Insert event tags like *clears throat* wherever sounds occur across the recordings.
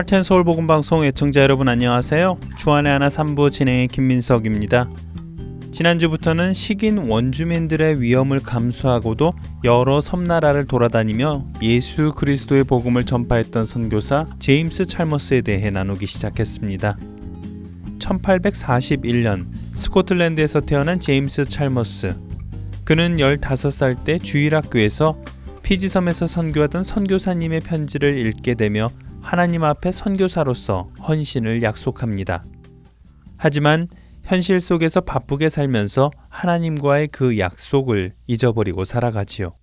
하트앤서울 복음 방송 애청자 여러분 안녕하세요. 주안의 하나 3부 진행의 김민석입니다. 지난주부터는 식인 원주민들의 위험을 감수하고도 여러 섬나라를 돌아다니며 예수 그리스도의 복음을 전파했던 선교사 제임스 찰머스에 대해 나누기 시작했습니다. 1841년 스코틀랜드에서 태어난 제임스 찰머스. 그는 15살 때 주일학교에서 피지섬에서 선교하던 선교사님의 편지를 읽게 되며 하나님 앞에 선교사로서 헌신을 약속합니다. 하지만 현실 속에서 바쁘게 살면서 하나님과의 그 약속을 잊어버리고 살아가지요.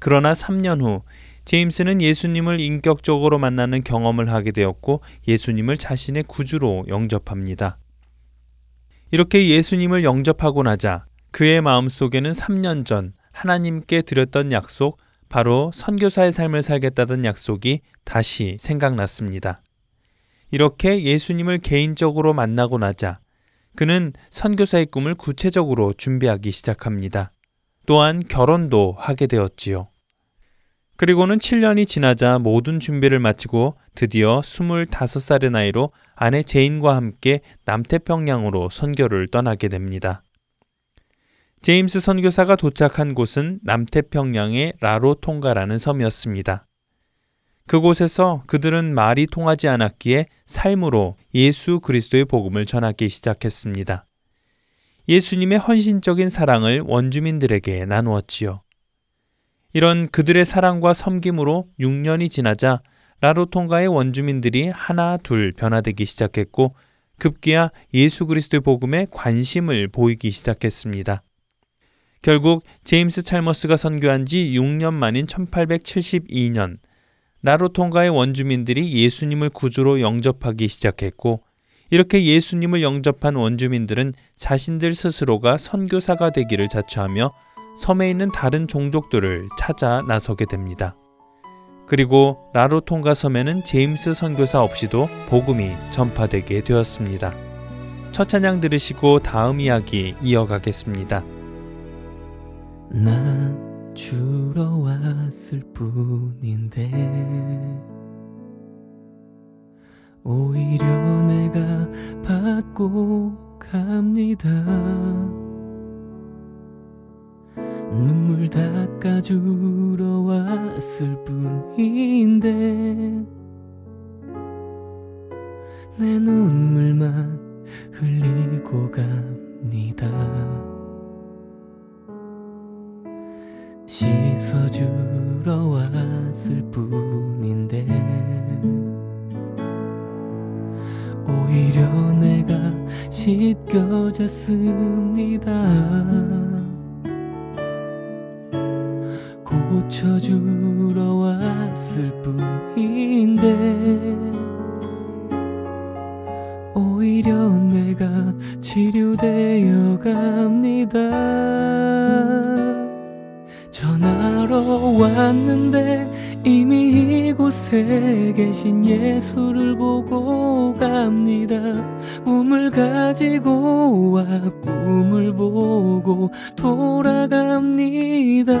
그러나 3년 후 제임스는 예수님을 인격적으로 만나는 경험을 하게 되었고 예수님을 자신의 구주로 영접합니다. 이렇게 예수님을 영접하고 나자 그의 마음속에는 3년 전 하나님께 드렸던 약속, 바로 선교사의 삶을 살겠다던 약속이 다시 생각났습니다. 이렇게 예수님을 개인적으로 만나고 나자 그는 선교사의 꿈을 구체적으로 준비하기 시작합니다. 또한 결혼도 하게 되었지요. 그리고는 7년이 지나자 모든 준비를 마치고 드디어 25살의 나이로 아내 제인과 함께 남태평양으로 선교를 떠나게 됩니다. 제임스 선교사가 도착한 곳은 남태평양의 라로통가라는 섬이었습니다. 그곳에서 그들은 말이 통하지 않았기에 삶으로 예수 그리스도의 복음을 전하기 시작했습니다. 예수님의 헌신적인 사랑을 원주민들에게 나누었지요. 이런 그들의 사랑과 섬김으로 6년이 지나자 라로통가의 원주민들이 하나 둘 변화되기 시작했고 급기야 예수 그리스도의 복음에 관심을 보이기 시작했습니다. 결국 제임스 찰머스가 선교한 지 6년 만인 1872년 라로통가의 원주민들이 예수님을 구주로 영접하기 시작했고 이렇게 예수님을 영접한 원주민들은 자신들 스스로가 선교사가 되기를 자처하며 섬에 있는 다른 종족들을 찾아 나서게 됩니다. 그리고 라로통가 섬에는 제임스 선교사 없이도 복음이 전파되게 되었습니다. 첫 찬양 들으시고 다음 이야기 이어가겠습니다. 난 주러 왔을 뿐인데 오히려 내가 받고 갑니다. 눈물 닦아주러 왔을 뿐인데 내 눈물만 흘리고 갑니다 씻어주러 왔을 뿐인데 오히려 내가 씻겨졌습니다. 고쳐주러 왔을 뿐인데 오히려 내가 치료되어 갑니다 전하러 왔는데 이미 이곳에 계신 예수를 보고 갑니다. 꿈을 가지고 와 꿈을 보고 돌아갑니다.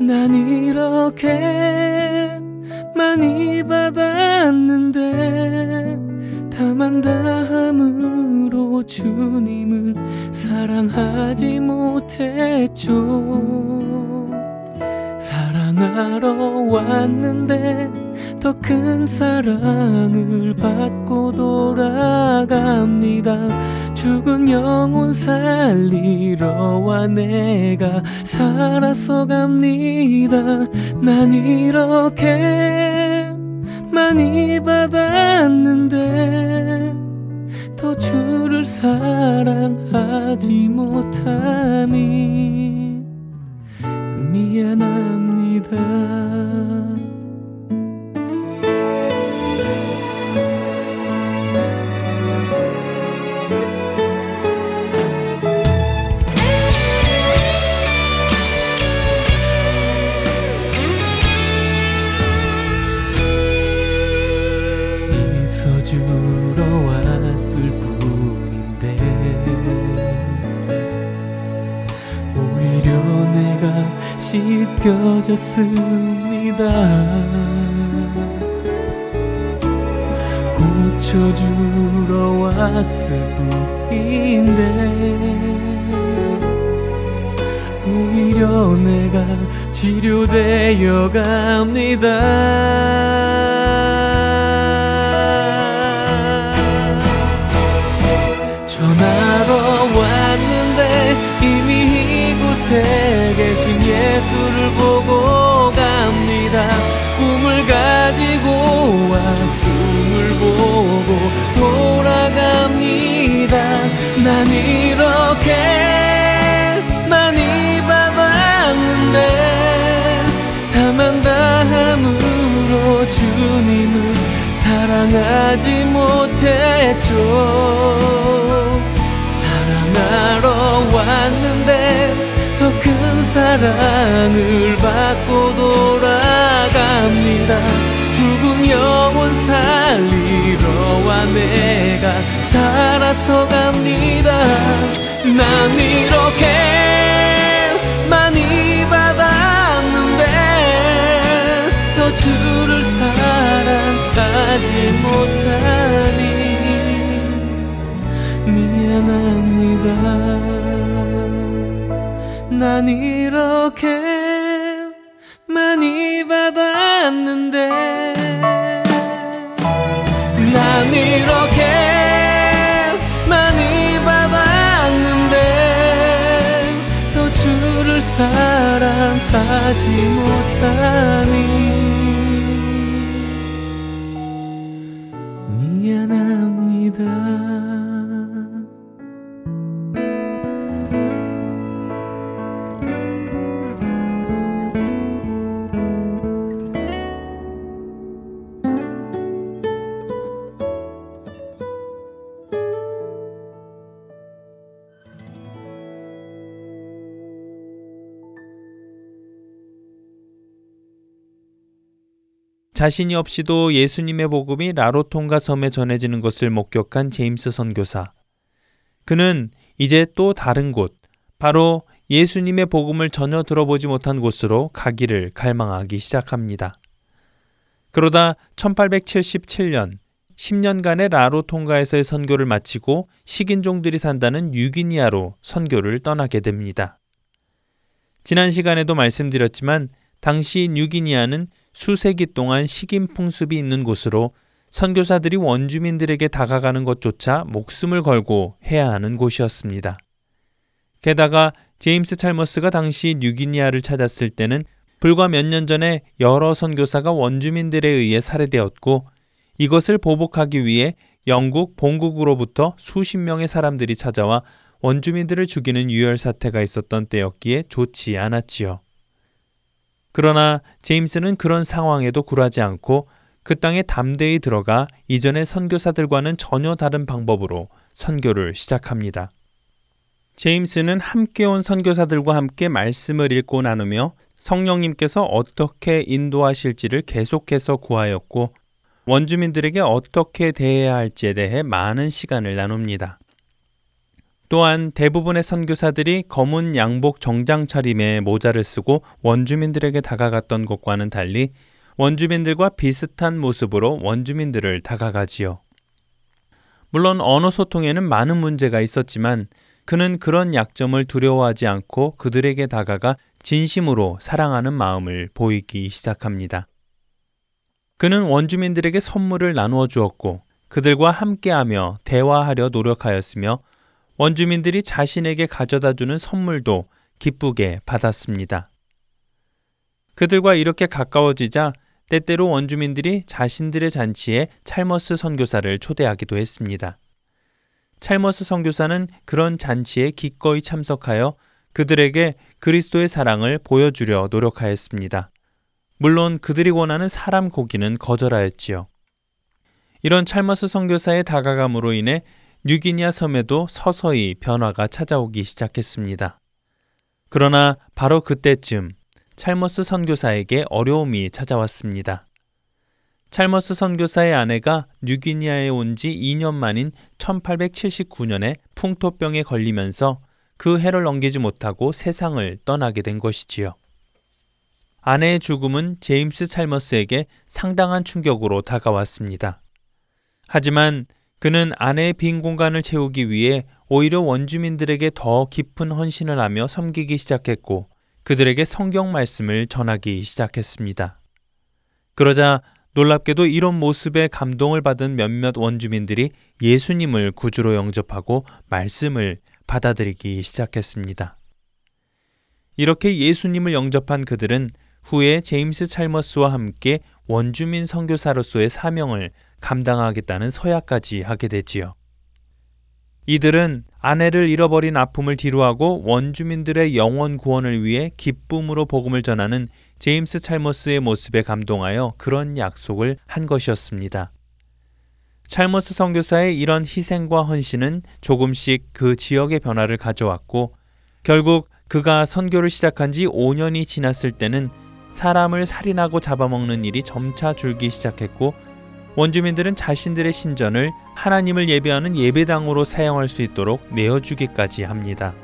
난 이렇게 많이 받았는데 다만 다함으로 주님을 사랑하지 못했죠 사랑하러 왔는데 더 큰 사랑을 받고 돌아갑니다. 죽은 영혼 살리러 와 내가 살아서 갑니다. 난 이렇게 많이 받았는데 더 주를 사랑하지 못함이 미안합니다. 씻겨졌습니다. 고쳐주러 왔을 뿐인데 오히려 내가 치료되어 갑니다 이미 이곳에 계신 예수를 보고 갑니다. 꿈을 가지고 와 꿈을 보고 돌아갑니다. 난 이렇게 많이 받았는데 다만 다함으로 주님을 사랑하지 못했죠. 사랑하러 왔는데 사랑을 받고 돌아갑니다. 죽은 영혼 살리러 와 내가 살아서 갑니다. 난 이렇게 많이 받았는데 더 주를 사랑하지 못하니. 미안합니다 난 이렇게 많이 받았는데 난 이렇게 많이 받았는데 더 주를 사랑하지 못하니 자신이 없이도 예수님의 복음이 라로통가 섬에 전해지는 것을 목격한 제임스 선교사. 그는 이제 또 다른 곳, 바로 예수님의 복음을 전혀 들어보지 못한 곳으로 가기를 갈망하기 시작합니다. 그러다 1877년 10년간의 라로 통가에서의 선교를 마치고 식인종들이 산다는 유기니아로 선교를 떠나게 됩니다. 지난 시간에도 말씀드렸지만 당시 뉴기니아는 수세기 동안 식인 풍습이 있는 곳으로 선교사들이 원주민들에게 다가가는 것조차 목숨을 걸고 해야 하는 곳이었습니다. 게다가 제임스 찰머스가 당시 뉴기니아를 찾았을 때는 불과 몇 년 전에 여러 선교사가 원주민들에 의해 살해되었고 이것을 보복하기 위해 영국 본국으로부터 수십 명의 사람들이 찾아와 원주민들을 죽이는 유혈 사태가 있었던 때였기에 좋지 않았지요. 그러나 제임스는 그런 상황에도 굴하지 않고 그 땅에 담대히 들어가 이전의 선교사들과는 전혀 다른 방법으로 선교를 시작합니다. 제임스는 함께 온 선교사들과 함께 말씀을 읽고 나누며 성령님께서 어떻게 인도하실지를 계속해서 구하였고 원주민들에게 어떻게 대해야 할지에 대해 많은 시간을 나눕니다. 또한 대부분의 선교사들이 검은 양복 정장 차림의 모자를 쓰고 원주민들에게 다가갔던 것과는 달리 원주민들과 비슷한 모습으로 원주민들을 다가가지요. 물론 언어 소통에는 많은 문제가 있었지만 그는 그런 약점을 두려워하지 않고 그들에게 다가가 진심으로 사랑하는 마음을 보이기 시작합니다. 그는 원주민들에게 선물을 나누어 주었고 그들과 함께하며 대화하려 노력하였으며 원주민들이 자신에게 가져다 주는 선물도 기쁘게 받았습니다. 그들과 이렇게 가까워지자 때때로 원주민들이 자신들의 잔치에 찰머스 선교사를 초대하기도 했습니다. 찰머스 선교사는 그런 잔치에 기꺼이 참석하여 그들에게 그리스도의 사랑을 보여주려 노력하였습니다. 물론 그들이 원하는 사람 고기는 거절하였지요. 이런 찰머스 선교사의 다가감으로 인해 뉴기니아 섬에도 서서히 변화가 찾아오기 시작했습니다. 그러나 바로 그때쯤 찰머스 선교사에게 어려움이 찾아왔습니다. 찰머스 선교사의 아내가 뉴기니아에 온 지 2년 만인 1879년에 풍토병에 걸리면서 그 해를 넘기지 못하고 세상을 떠나게 된 것이지요. 아내의 죽음은 제임스 찰머스에게 상당한 충격으로 다가왔습니다. 하지만 그는 아내의 빈 공간을 채우기 위해 오히려 원주민들에게 더 깊은 헌신을 하며 섬기기 시작했고 그들에게 성경 말씀을 전하기 시작했습니다. 그러자 놀랍게도 이런 모습에 감동을 받은 몇몇 원주민들이 예수님을 구주로 영접하고 말씀을 받아들이기 시작했습니다. 이렇게 예수님을 영접한 그들은 후에 제임스 찰머스와 함께 원주민 선교사로서의 사명을 감당하겠다는 서약까지 하게 되지요. 이들은 아내를 잃어버린 아픔을 뒤로하고 원주민들의 영원 구원을 위해 기쁨으로 복음을 전하는 제임스 찰머스의 모습에 감동하여 그런 약속을 한 것이었습니다. 찰머스 선교사의 이런 희생과 헌신은 조금씩 그 지역의 변화를 가져왔고 결국 그가 선교를 시작한 지 5년이 지났을 때는 사람을 살인하고 잡아먹는 일이 점차 줄기 시작했고 원주민들은 자신들의 신전을 하나님을 예배하는 예배당으로 사용할 수 있도록 내어주기까지 합니다.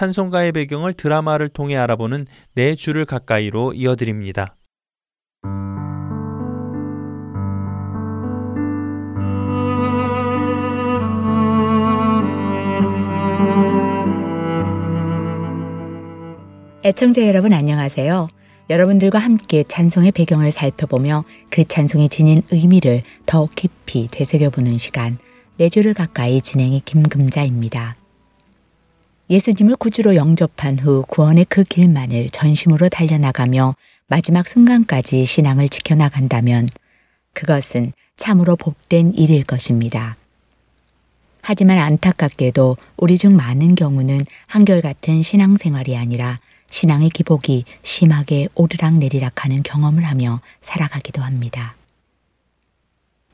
찬송가의 배경을 드라마를 통해 알아보는 내 주를 가까이로 이어드립니다. 애청자 여러분 안녕하세요. 여러분들과 함께 찬송의 배경을 살펴보며 그 찬송이 지닌 의미를 더 깊이 되새겨보는 시간, 내주를 가까이 진행의 김금자입니다. 예수님을 구주로 영접한 후 구원의 그 길만을 전심으로 달려나가며 마지막 순간까지 신앙을 지켜나간다면 그것은 참으로 복된 일일 것입니다. 하지만 안타깝게도 우리 중 많은 경우는 한결같은 신앙생활이 아니라 신앙의 기복이 심하게 오르락내리락 하는 경험을 하며 살아가기도 합니다.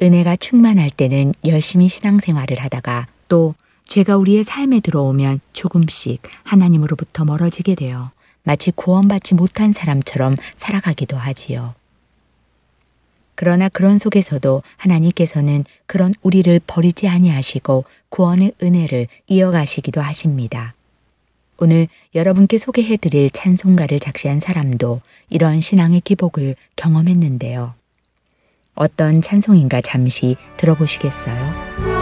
은혜가 충만할 때는 열심히 신앙생활을 하다가 또 죄가 우리의 삶에 들어오면 조금씩 하나님으로부터 멀어지게 되어 마치 구원받지 못한 사람처럼 살아가기도 하지요. 그러나 그런 속에서도 하나님께서는 그런 우리를 버리지 아니하시고 구원의 은혜를 이어가시기도 하십니다. 오늘 여러분께 소개해 드릴 찬송가를 작시한 사람도 이런 신앙의 기복을 경험했는데요. 어떤 찬송인가 잠시 들어보시겠어요?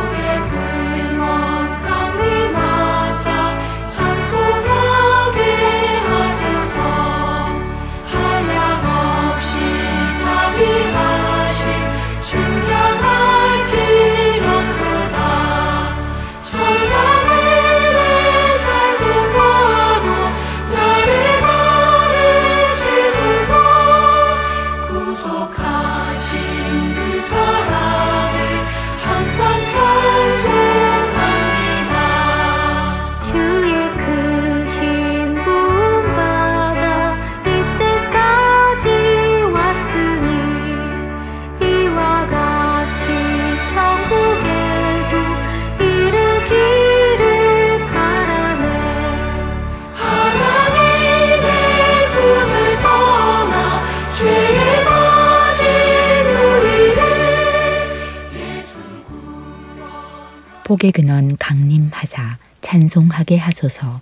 복의 근원 강림하사 찬송하게 하소서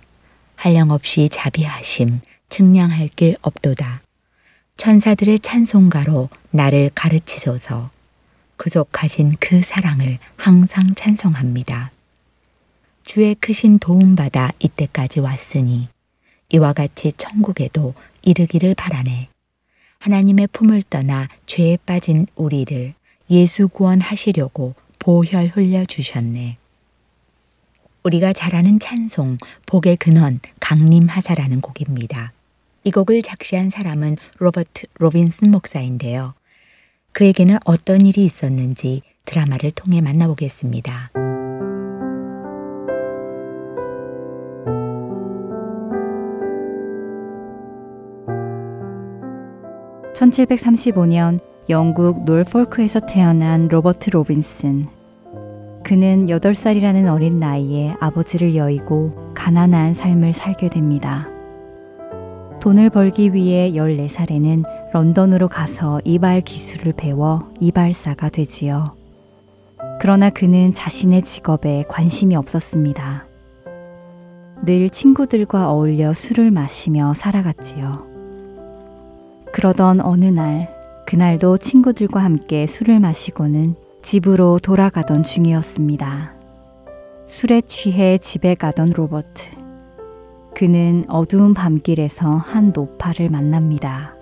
한량없이 자비하심 측량할 길 없도다. 천사들의 찬송가로 나를 가르치소서 구속하신 그 사랑을 항상 찬송합니다. 주의 크신 도움받아 이때까지 왔으니 이와 같이 천국에도 이르기를 바라네. 하나님의 품을 떠나 죄에 빠진 우리를 예수 구원하시려고 보혈 흘려 주셨네. 우리가 잘 아는 찬송 복의 근원 강림하사라는 곡입니다. 이 곡을 작시한 사람은 로버트 로빈슨 목사인데요. 그에게는 어떤 일이 있었는지 드라마를 통해 만나보겠습니다. (1735년) 영국 놀폴크에서 태어난 로버트 로빈슨 그는 8살이라는 어린 나이에 아버지를 여의고 가난한 삶을 살게 됩니다. 돈을 벌기 위해 14살에는 런던으로 가서 이발 기술을 배워 이발사가 되지요. 그러나 그는 자신의 직업에 관심이 없었습니다. 늘 친구들과 어울려 술을 마시며 살아갔지요. 그러던 어느 날, 그날도 친구들과 함께 술을 마시고는 집으로 돌아가던 중이었습니다. 술에 취해 집에 가던 로버트. 그는 어두운 밤길에서 한 노파를 만납니다.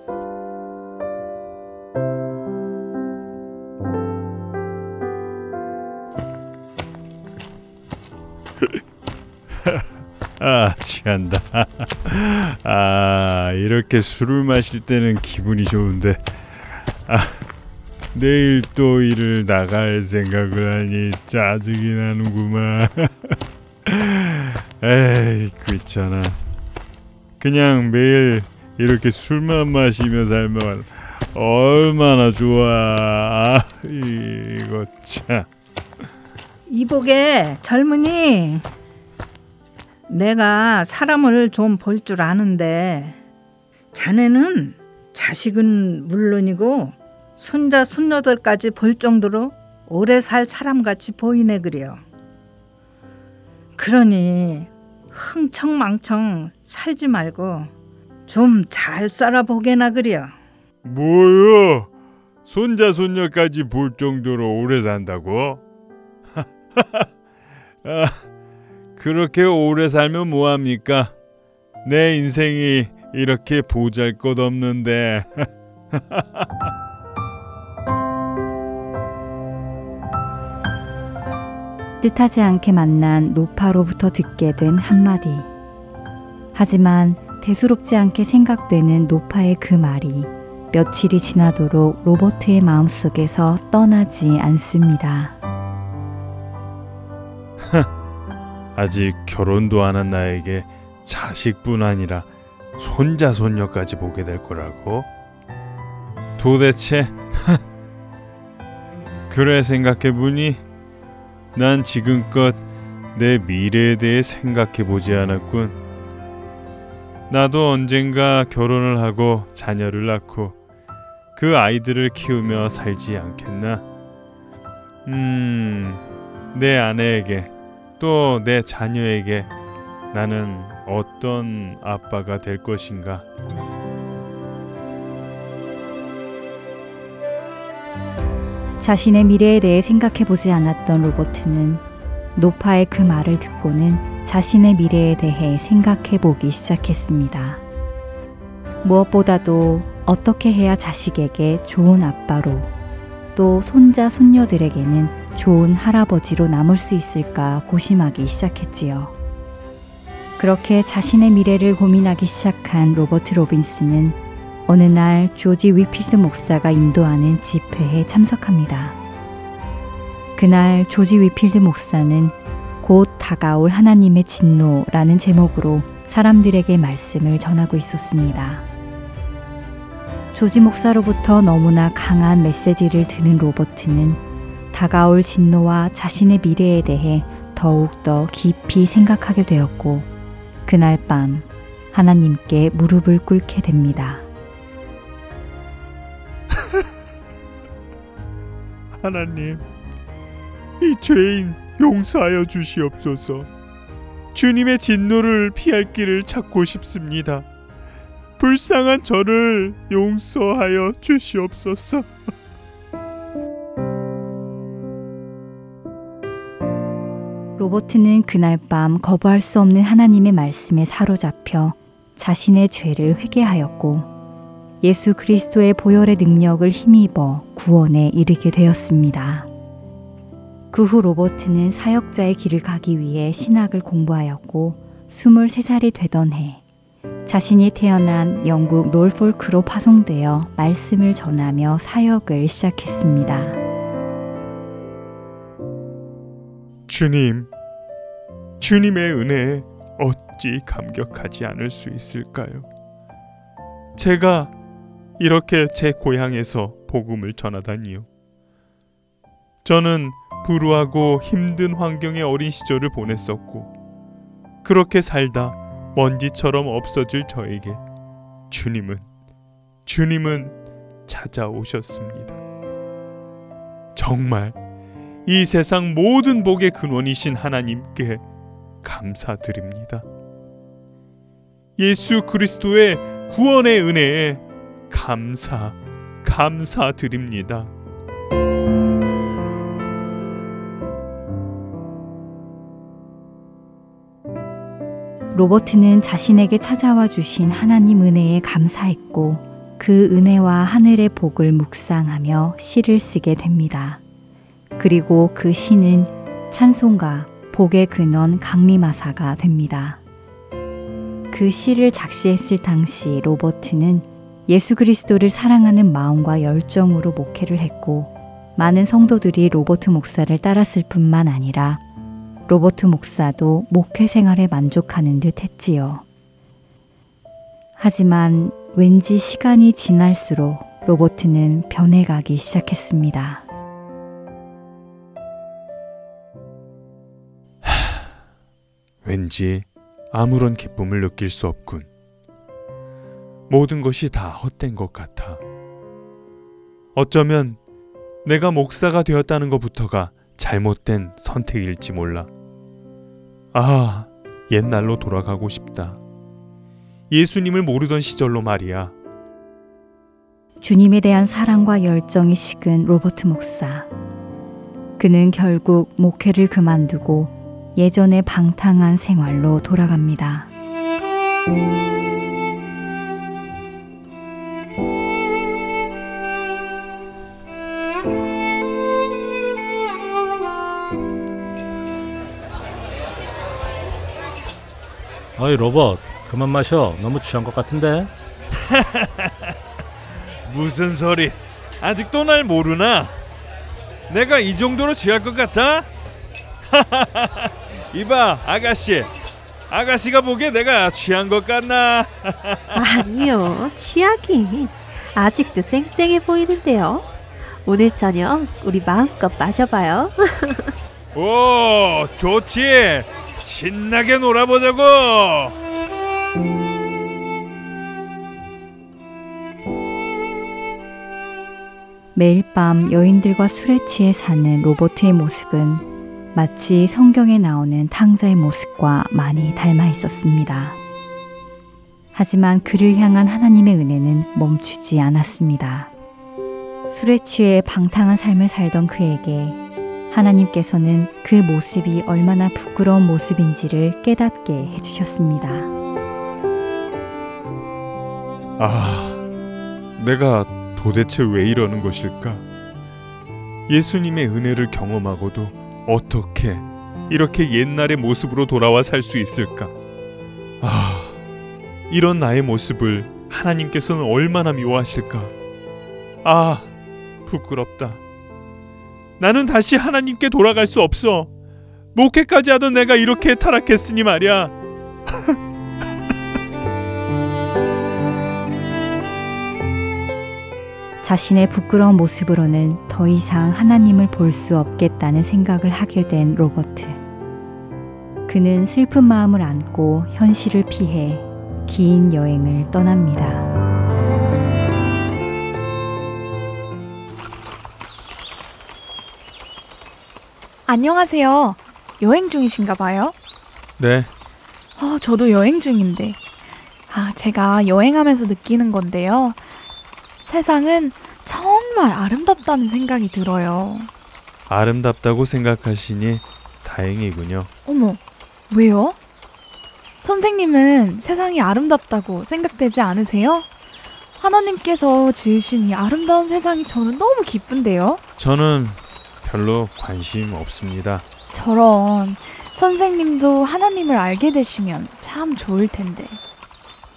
*laughs* 아, 취한다. *laughs* 아, 이렇게 술을 마실 때는 기분이 좋은데. 아, 내일 또 일을 나갈 생각을 하니 짜증이 나는구만. *laughs* 에이 귀찮아. 그냥 매일 이렇게 술만 마시며 살면 얼마나 좋아. 아, 이거 참. 이복에 젊은이 내가 사람을 좀 볼 줄 아는데 자네는 자식은 물론이고 손자 손녀들까지 볼 정도로 오래 살 사람같이 보이네 그래요. 그러니 흥청망청 살지 말고 좀 잘 살아보게나 그려. 뭐요? 손자 손녀까지 볼 정도로 오래 산다고? *laughs* 아, 그렇게 오래 살면 뭐합니까? 내 인생이 이렇게 보잘것없는데. *laughs* 뜻하지 않게 만난 노파로부터 듣게 된 한마디. 하지만 대수롭지 않게 생각되는 노파의 그 말이 며칠이 지나도록 로버트의 마음속에서 떠나지 않습니다. *laughs* 아직 결혼도 안 한 나에게 자식뿐 아니라 손자 손녀까지 보게 될 거라고? 도대체 *laughs* 그래 생각해 보니 난 지금껏 내 미래에 대해 생각해 보지 않았군. 나도 언젠가 결혼을 하고 자녀를 낳고 그 아이들을 키우며 살지 않겠나? 음, 내 아내에게 또 내 자녀에게 나는 어떤 아빠가 될 것인가? 자신의 미래에 대해 생각해 보지 않았던 로버트는 노파의 그 말을 듣고는 자신의 미래에 대해 생각해 보기 시작했습니다. 무엇보다도 어떻게 해야 자식에게 좋은 아빠로 또 손자 손녀들에게는 좋은 할아버지로 남을 수 있을까 고심하기 시작했지요. 그렇게 자신의 미래를 고민하기 시작한 로버트 로빈스는 어느 날 조지 위필드 목사가 인도하는 집회에 참석합니다. 그날 조지 위필드 목사는 곧 다가올 하나님의 진노라는 제목으로 사람들에게 말씀을 전하고 있었습니다. 조지 목사로부터 너무나 강한 메시지를 들은 로버트는 다가올 진노와 자신의 미래에 대해 더욱더 깊이 생각하게 되었고, 그날 밤 하나님께 무릎을 꿇게 됩니다. 하나님, 이 죄인 용서하여 주시옵소서. 주님의 진노를 피할 길을 찾고 싶습니다. 불쌍한 저를 용서하여 주시옵소서. 로버트는 그날 밤 거부할 수 없는 하나님의 말씀에 사로잡혀 자신의 죄를 회개하였고 예수 그리스도의 보혈의 능력을 힘입어 구원에 이르게 되었습니다. 그 후 로버트는 사역자의 길을 가기 위해 신학을 공부하였고 23살이 되던 해 자신이 태어난 영국 놀폴크로 파송되어 말씀을 전하며 사역을 시작했습니다. 주님, 주님의 은혜에 어찌 감격하지 않을 수 있을까요? 제가 이렇게 제 고향에서 복음을 전하다니요. 저는 불우하고 힘든 환경의 어린 시절을 보냈었고, 그렇게 살다 먼지처럼 없어질 저에게 주님은, 주님은 찾아오셨습니다. 정말 이 세상 모든 복의 근원이신 하나님께 감사드립니다. 예수 그리스도의 구원의 은혜에 감사, 감사드립니다. 로버트는 자신에게 찾아와 주신 하나님 은혜에 감사했고 그 은혜와 하늘의 복을 묵상하며 시를 쓰게 됩니다. 그리고 그 시는 찬송가 복의 근원 강리마사가 됩니다. 그 시를 작시했을 당시 로버트는 예수 그리스도를 사랑하는 마음과 열정으로 목회를 했고 많은 성도들이 로버트 목사를 따랐을 뿐만 아니라 로버트 목사도 목회 생활에 만족하는 듯 했지요. 하지만 왠지 시간이 지날수록 로버트는 변해가기 시작했습니다. 왠지 아무런 기쁨을 느낄 수 없군. 모든 것이 다 헛된 것 같아. 어쩌면 내가 목사가 되었다는 것부터가 잘못된 선택일지 몰라. 아, 옛날로 돌아가고 싶다. 예수님을 모르던 시절로 말이야. 주님에 대한 사랑과 열정이 식은 로버트 목사. 그는 결국 목회를 그만두고 예전의 방탕한 생활로 돌아갑니다. 어이 로봇 그만 마셔 너무 취한 것 같은데 *laughs* 무슨 소리? 아직도 날 모르나? 내가 이 정도로 취할 것 같아? *laughs* 이봐 아가씨 아가씨가 보기에 내가 취한 것 같나? *laughs* 아니요, 취하긴 아직도 쌩쌩해 보이는데요. 오늘 저녁 우리 마음껏 마셔봐요. 오 좋지 신나게 놀아보자고 매일 밤 여인들과 술에 취해 사는 로버트의 모습은 마치 성경에 나오는 탕자의 모습과 많이 닮아 있었습니다. 하지만 그를 향한 하나님의 은혜는 멈추지 않았습니다. 술에 취해 방탕한 삶을 살던 그에게 하나님께서는 그 모습이 얼마나 부끄러운 모습인지를 깨닫게 해주셨습니다. 아 내가 도대체 왜 이러는 것일까? 예수님의 은혜를 경험하고도 어떻게 이렇게 옛날의 모습으로 돌아와 살 수 있을까? 아, 이런 나의 모습을 하나님께서는 얼마나 미워하실까? 아, 부끄럽다. 나는 다시 하나님께 돌아갈 수 없어. 목회까지 하던 내가 이렇게 타락했으니 말이야. *laughs* 자신의 부끄러운 모습으로는 더 이상 하나님을 볼 수 없겠다는 생각을 하게 된 로버트. 그는 슬픈 마음을 안고 현실을 피해 긴 여행을 떠납니다. 안녕하세요. 여행 중이신가 봐요? 네, 어, 저도 여행 중인데. 아, 제가 여행하면서 느끼는 건데요. 세상은 정말 아름답다는 생각이 들어요. 아름답다고 생각하시니 다행이군요. 어머, 왜요? 선생님은 세상이 아름답다고 생각되지 않으세요? 하나님께서 지으신 이 아름다운 세상이 저는 너무 기쁜데요. 저는 별로 관심 없습니다. 저런 선생님도 하나님을 알게 되시면 참 좋을 텐데.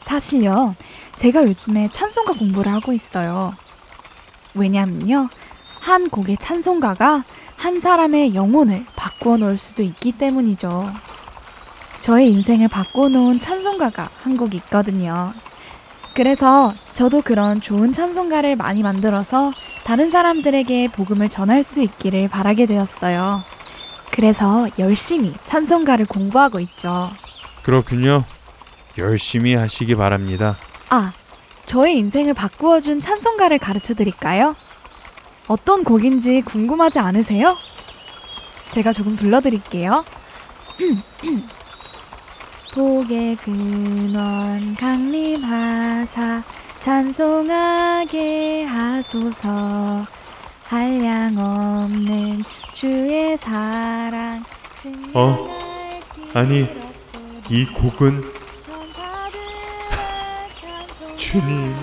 사실요, 제가 요즘에 찬송가 공부를 하고 있어요. 왜냐면요, 한 곡의 찬송가가 한 사람의 영혼을 바꾸어 놓을 수도 있기 때문이죠. 저의 인생을 바꾸어 놓은 찬송가가 한 곡 있거든요. 그래서 저도 그런 좋은 찬송가를 많이 만들어서 다른 사람들에게 복음을 전할 수 있기를 바라게 되었어요. 그래서 열심히 찬송가를 공부하고 있죠. 그렇군요. 열심히 하시기 바랍니다. 아, 저의 인생을 바꾸어 준 찬송가를 가르쳐 드릴까요? 어떤 곡인지 궁금하지 않으세요? 제가 조금 불러 드릴게요. *clears throat* 복의 근원 강림하사 찬송하게 하소서 한량 없는 주의 사랑 어? 아니, 이 곡은 주님.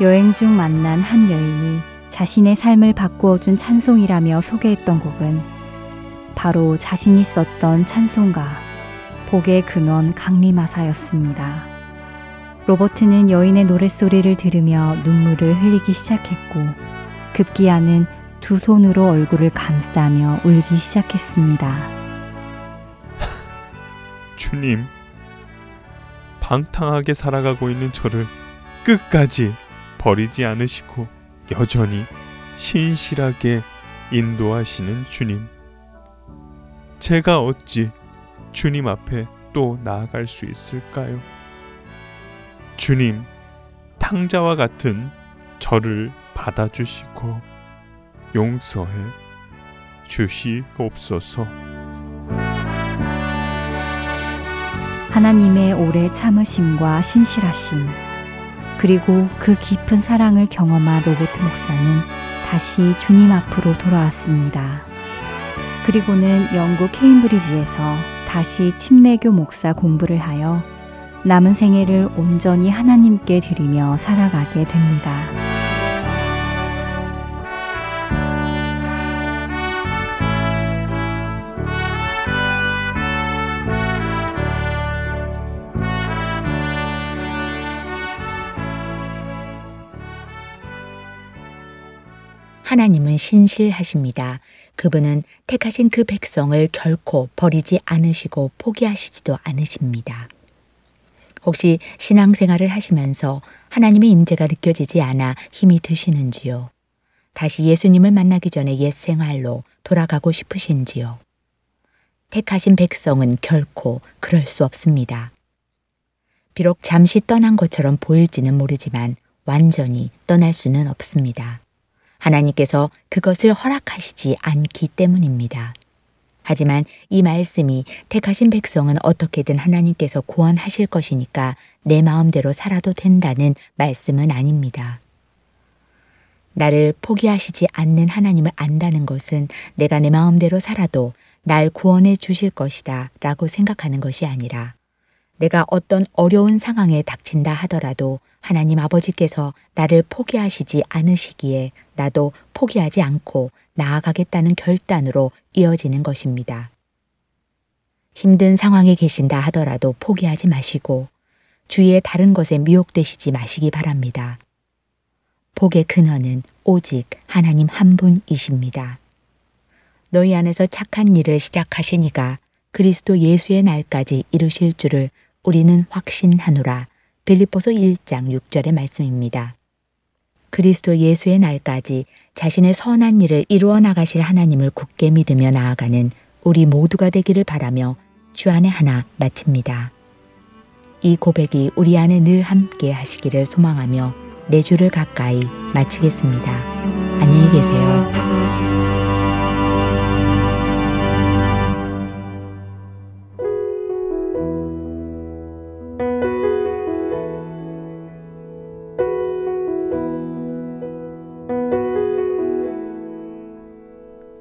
여행 중 만난 한 여인이 자신의 삶을 바꾸어 준 찬송이라며 소개했던 곡은 바로 자신이 썼던 찬송가 복의 근원 강림하사였습니다. 로버트는 여인의 노랫소리를 들으며 눈물을 흘리기 시작했고 급기야는 두 손으로 얼굴을 감싸며 울기 시작했습니다. *laughs* 주님, 방탕하게 살아가고 있는 저를 끝까지 버리지 않으시고 여전히 신실하게 인도하시는 주님. 제가 어찌 주님 앞에 또 나아갈 수 있을까요? 주님, 탕자와 같은 저를 받아주시고 용서해 주시옵소서. 하나님의 오래 참으심과 신실하심, 그리고 그 깊은 사랑을 경험한 로버트 목사는 다시 주님 앞으로 돌아왔습니다. 그리고는 영국 케임브리지에서 다시 침례교 목사 공부를 하여 남은 생애를 온전히 하나님께 드리며 살아가게 됩니다. 하나님은 신실하십니다. 그분은 택하신 그 백성을 결코 버리지 않으시고 포기하시지도 않으십니다. 혹시 신앙생활을 하시면서 하나님의 임재가 느껴지지 않아 힘이 드시는지요? 다시 예수님을 만나기 전에 옛 생활로 돌아가고 싶으신지요? 택하신 백성은 결코 그럴 수 없습니다. 비록 잠시 떠난 것처럼 보일지는 모르지만 완전히 떠날 수는 없습니다. 하나님께서 그것을 허락하시지 않기 때문입니다. 하지만 이 말씀이 택하신 백성은 어떻게든 하나님께서 구원하실 것이니까 내 마음대로 살아도 된다는 말씀은 아닙니다. 나를 포기하시지 않는 하나님을 안다는 것은 내가 내 마음대로 살아도 날 구원해 주실 것이다 라고 생각하는 것이 아니라 내가 어떤 어려운 상황에 닥친다 하더라도 하나님 아버지께서 나를 포기하시지 않으시기에 나도 포기하지 않고 나아가겠다는 결단으로 이어지는 것입니다. 힘든 상황에 계신다 하더라도 포기하지 마시고 주위의 다른 것에 미혹되시지 마시기 바랍니다. 복의 근원은 오직 하나님 한 분이십니다. 너희 안에서 착한 일을 시작하시니가 그리스도 예수의 날까지 이루실 줄을 우리는 확신하노라. 빌립보서 1장 6절의 말씀입니다. 그리스도 예수의 날까지 자신의 선한 일을 이루어 나가실 하나님을 굳게 믿으며 나아가는 우리 모두가 되기를 바라며 주안의 하나 마칩니다. 이 고백이 우리 안에 늘 함께 하시기를 소망하며 내 주를 가까이 마치겠습니다. 안녕히 계세요.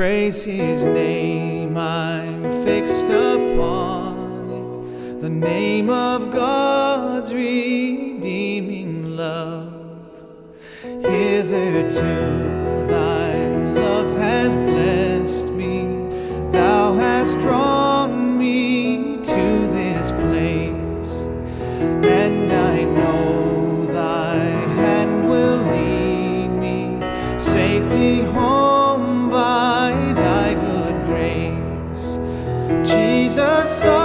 Praise his name, I'm fixed upon it, the name of God's redeeming love. Hitherto thy love has blessed me, thou hast drawn so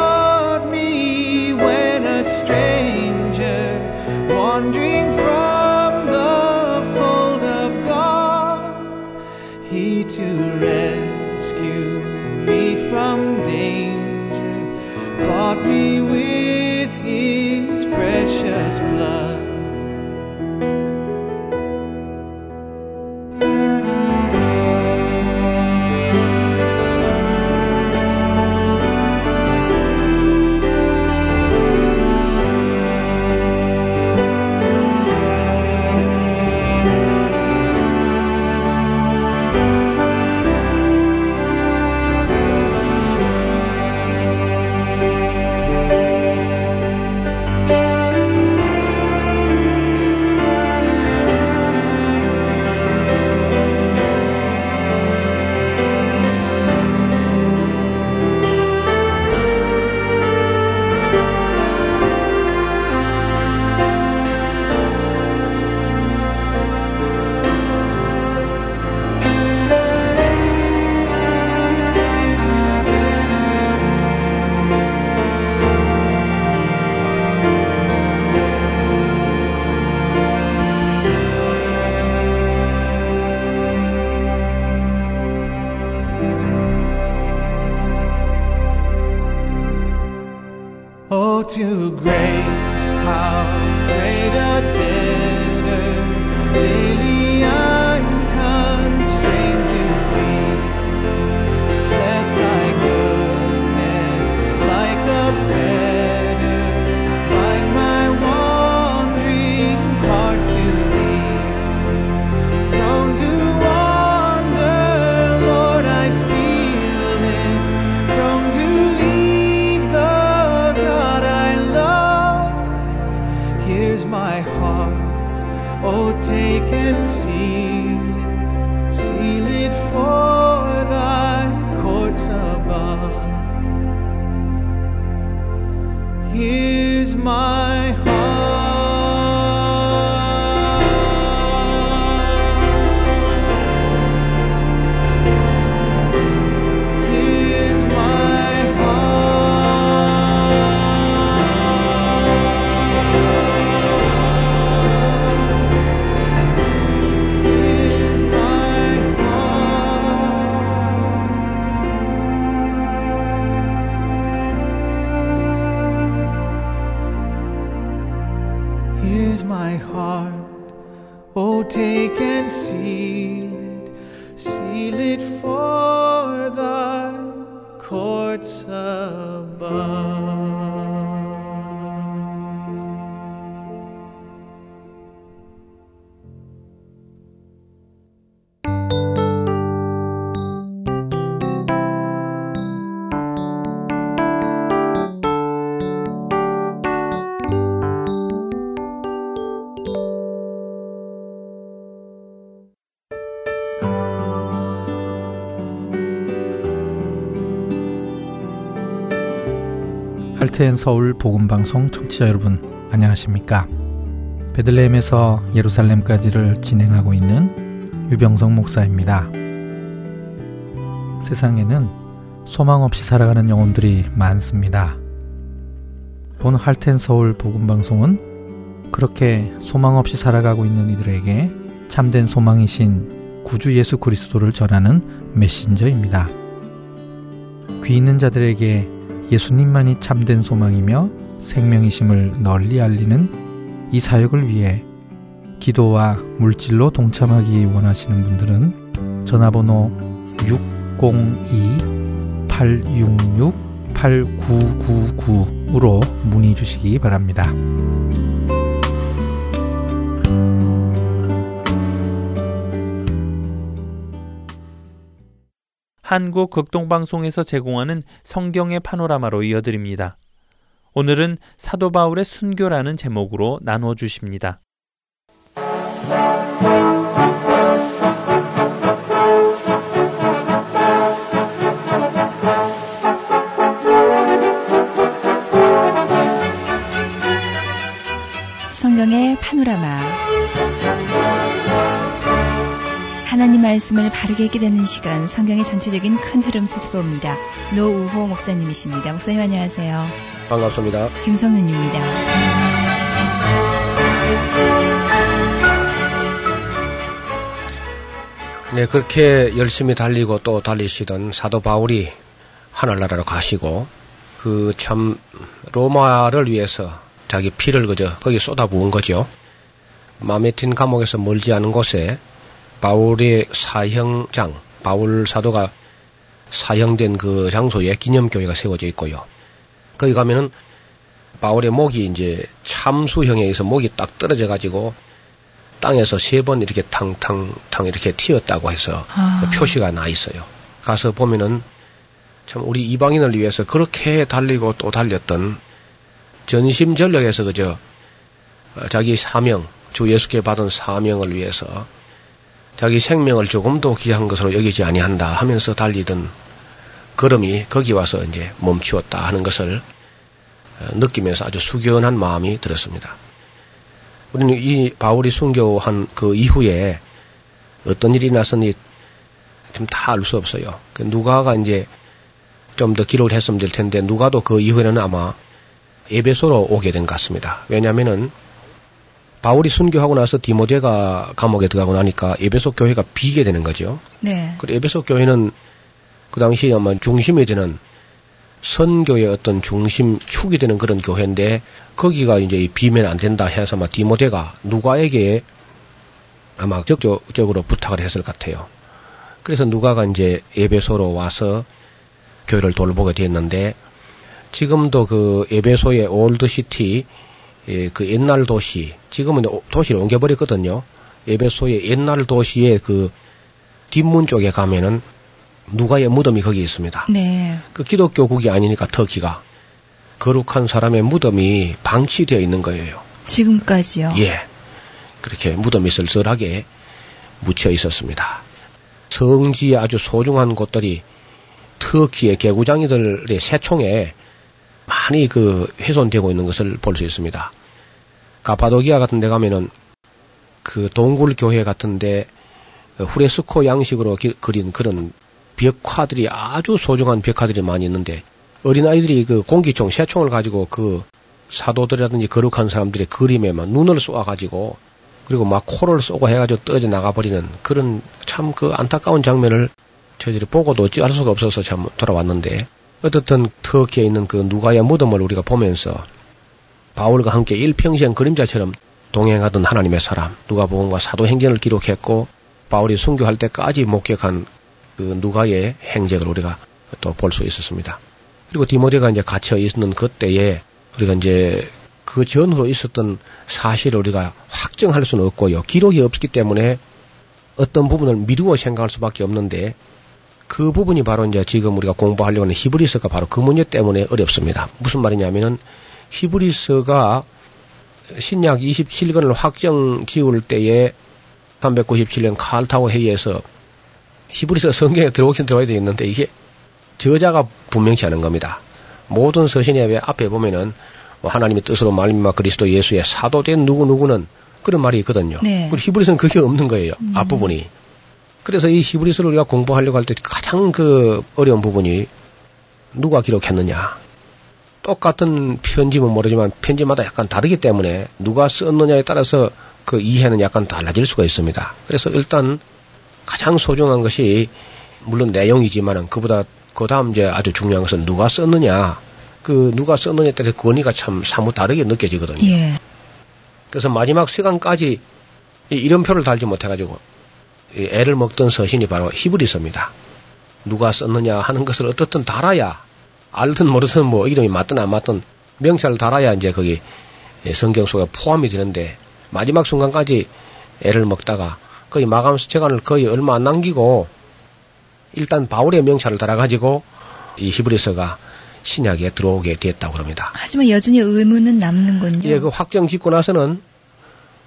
할트앤 서울 복음 방송 청취자 여러분 안녕하십니까? 베들레헴에서 예루살렘까지를 진행하고 있는 유병성 목사입니다. 세상에는 소망 없이 살아가는 영혼들이 많습니다. 본 할텐 서울 복음 방송은 그렇게 소망 없이 살아가고 있는 이들에게 참된 소망이신 구주 예수 그리스도를 전하는 메신저입니다. 귀 있는 자들에게 예수님만이 참된 소망이며 생명이심을 널리 알리는 이 사역을 위해 기도와 물질로 동참하기 원하시는 분들은 전화번호 602-866-8999으로 문의 주시기 바랍니다. 한국 극동방송에서 제공하는 성경의 파노라마로 이어드립니다. 오늘은 사도 바울의 순교라는 제목으로 나누어 주십니다. 성경의 파노라마 하나님 말씀을 바르게 깨닫는 시간 성경의 전체적인 큰 흐름 살펴봅니다. 노우호 목사님이십니다. 목사님 안녕하세요. 반갑습니다. 김성윤입니다. 네, 그렇게 열심히 달리고 또 달리시던 사도 바울이 하늘나라로 가시고 그 참 로마를 위해서 자기 피를 그저 거기 쏟아부은 거죠. 마메틴 감옥에서 멀지 않은 곳에 바울의 사형장, 바울 사도가 사형된 그 장소에 기념교회가 세워져 있고요. 거기 가면은 바울의 목이 이제 참수형에 의해서 목이 딱 떨어져 가지고 땅에서 세 번 이렇게 탕탕탕 이렇게 튀었다고 해서 아. 그 표시가 나 있어요. 가서 보면은 참 우리 이방인을 위해서 그렇게 달리고 또 달렸던 전심전력에서 그저 어, 자기 사명, 주 예수께 받은 사명을 위해서 자기 생명을 조금도 귀한 것으로 여기지 아니한다 하면서 달리던 걸음이 거기 와서 이제 멈추었다 하는 것을 어, 느끼면서 아주 숙연한 마음이 들었습니다. 우리는 이 바울이 순교한 그 이후에 어떤 일이 났었니 좀 다 알 수 없어요. 그 누가가 이제 좀 더 기록을 했으면 될 텐데 누가도 그 이후에는 아마 에베소로 오게 된 것 같습니다. 왜냐하면은 바울이 순교하고 나서 디모데가 감옥에 들어가고 나니까 에베소 교회가 비게 되는 거죠. 네. 그 에베소 교회는 그 당시 아마 중심이 되는 선교의 어떤 중심 축이 되는 그런 교회인데 거기가 이제 비면 안 된다 해서 아마 디모데가 누가에게 아마 적극적으로 부탁을 했을 것 같아요. 그래서 누가가 이제 에베소로 와서 교회를 돌보게 됐는데 지금도 그 에베소의 old city 예, 그 옛날 도시 지금은 도시를 옮겨버렸거든요. 에베소의 옛날 도시의 그 뒷문 쪽에 가면은 누가의 무덤이 거기 있습니다. 네. 그 기독교국이 아니니까 터키가 거룩한 사람의 무덤이 방치되어 있는 거예요. 지금까지요? 예. 그렇게 무덤이 쓸쓸하게 묻혀 있었습니다. 성지의 아주 소중한 곳들이 터키의 개구장이들의 새총에 많이 그 훼손되고 있는 것을 볼 수 있습니다. 가파도기아 같은 데 가면은 그 동굴 교회 같은데 후레스코 양식으로 기, 그린 그런 벽화들이 아주 소중한 벽화들이 많이 있는데 어린 아이들이 그 공기총, 새총을 가지고 그 사도들이라든지 거룩한 사람들의 그림에 막 눈을 쏘아가지고 그리고 막 코를 쏘고 해가지고 떨어져 나가버리는 그런 참 그 안타까운 장면을 저희들이 보고도 어찌 할 수가 없어서 참 돌아왔는데 어떻든 터키에 있는 그 누가의 무덤을 우리가 보면서 바울과 함께 일평생 그림자처럼 동행하던 하나님의 사람 누가복음과 사도행전을 기록했고 바울이 순교할 때까지 목격한 그 누가의 행적을 우리가 또 볼 수 있었습니다. 그리고 디모데가 이제 갇혀 있는 그때에 우리가 이제 그 전후로 있었던 사실을 우리가 확정할 수는 없고요. 기록이 없기 때문에 어떤 부분을 미루어 생각할 수밖에 없는데 그 부분이 바로 이제 지금 우리가 공부하려고 하는 히브리서가 바로 그 문제 때문에 어렵습니다. 무슨 말이냐면은 히브리서가 신약 27권을 확정 지을 때에 397년 칼타고 회의에서 히브리서 성경에 들어오긴 들어야 되겠는데 이게 저자가 분명치 않은 겁니다. 모든 서신의 앞에 보면은 뭐 하나님의 뜻으로 말미암아 그리스도 예수의 사도된 누구누구는 그런 말이 있거든요. 네. 그리고 히브리서는 그게 없는 거예요. 음. 앞부분이. 그래서 이 히브리서를 우리가 공부하려고 할 때 가장 그 어려운 부분이 누가 기록했느냐. 똑같은 편지면 모르지만 편지마다 약간 다르기 때문에 누가 썼느냐에 따라서 그 이해는 약간 달라질 수가 있습니다. 그래서 일단 가장 소중한 것이 물론 내용이지만은 그보다 그 다음 이제 아주 중요한 것은 누가 썼느냐. 그 누가 썼느냐에 따라서 권위가 참 사뭇 다르게 느껴지거든요. 예. 그래서 마지막 시간까지 이 이름표를 달지 못해가지고 이 애를 먹던 서신이 바로 히브리서입니다. 누가 썼느냐 하는 것을 어떻든 달아야 알든 모르든 뭐 이름이 맞든 안 맞든 명찰을 달아야 이제 거기 성경 속에 포함이 되는데 마지막 순간까지 애를 먹다가 거의 마감 시간을 거의 얼마 안 남기고 일단 바울의 명찰을 달아가지고 이 히브리서가 신약에 들어오게 됐다고 그럽니다. 하지만 여전히 의문은 남는군요. 예, 그 확정 짓고 나서는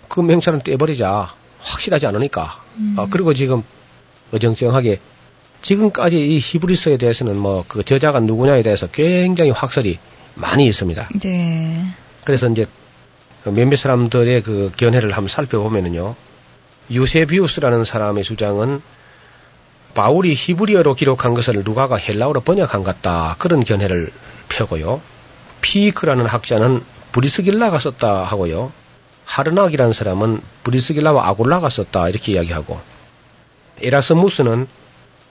그 명찰은 떼버리자. 확실하지 않으니까. 음. 어, 그리고 지금 어정쩡하게 지금까지 이 히브리서에 대해서는 뭐 그 저자가 누구냐에 대해서 굉장히 확설이 많이 있습니다. 네. 그래서 이제 몇몇 사람들의 그 견해를 한번 살펴보면은요. 유세비우스라는 사람의 주장은 바울이 히브리어로 기록한 것을 누가가 헬라어로 번역한 것 같다. 그런 견해를 펴고요. 피이크라는 학자는 브리스길라가 썼다 하고요. 하르낙이라는 사람은 브리스길라와 아골라가 썼다 이렇게 이야기하고 에라스무스는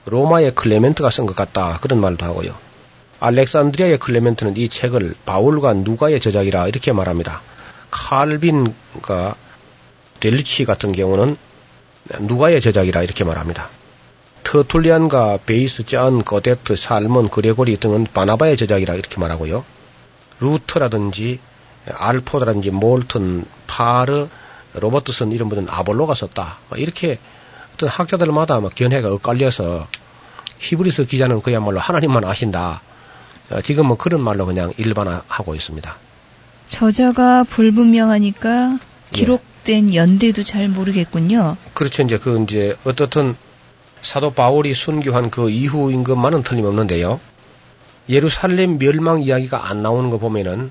로마의 클레멘트가 쓴 것 같다 그런 말도 하고요. 알렉산드리아의 클레멘트는 이 책을 바울과 누가의 저작이라 이렇게 말합니다. 칼빈과 델리치 같은 경우는 누가의 저작이라 이렇게 말합니다. 터툴리안과 베이스, 짠, 거데트, 살몬, 그레고리 등은 바나바의 저작이라 이렇게 말하고요. 루터라든지 알포라든지 몰튼, 파르, 로버트슨 이런 분은 아볼로가 썼다. 이렇게 어떤 학자들마다 막 견해가 엇갈려서 히브리서 기자는 그야말로 하나님만 아신다. 어, 지금은 그런 말로 그냥 일반화하고 있습니다. 저자가 불분명하니까 기록된 연대도 잘 모르겠군요. 그렇죠. 이제 그 이제 어떻든 사도 바울이 순교한 그 이후인 것만은 틀림없는데요. 예루살렘 멸망 이야기가 안 나오는 거 보면은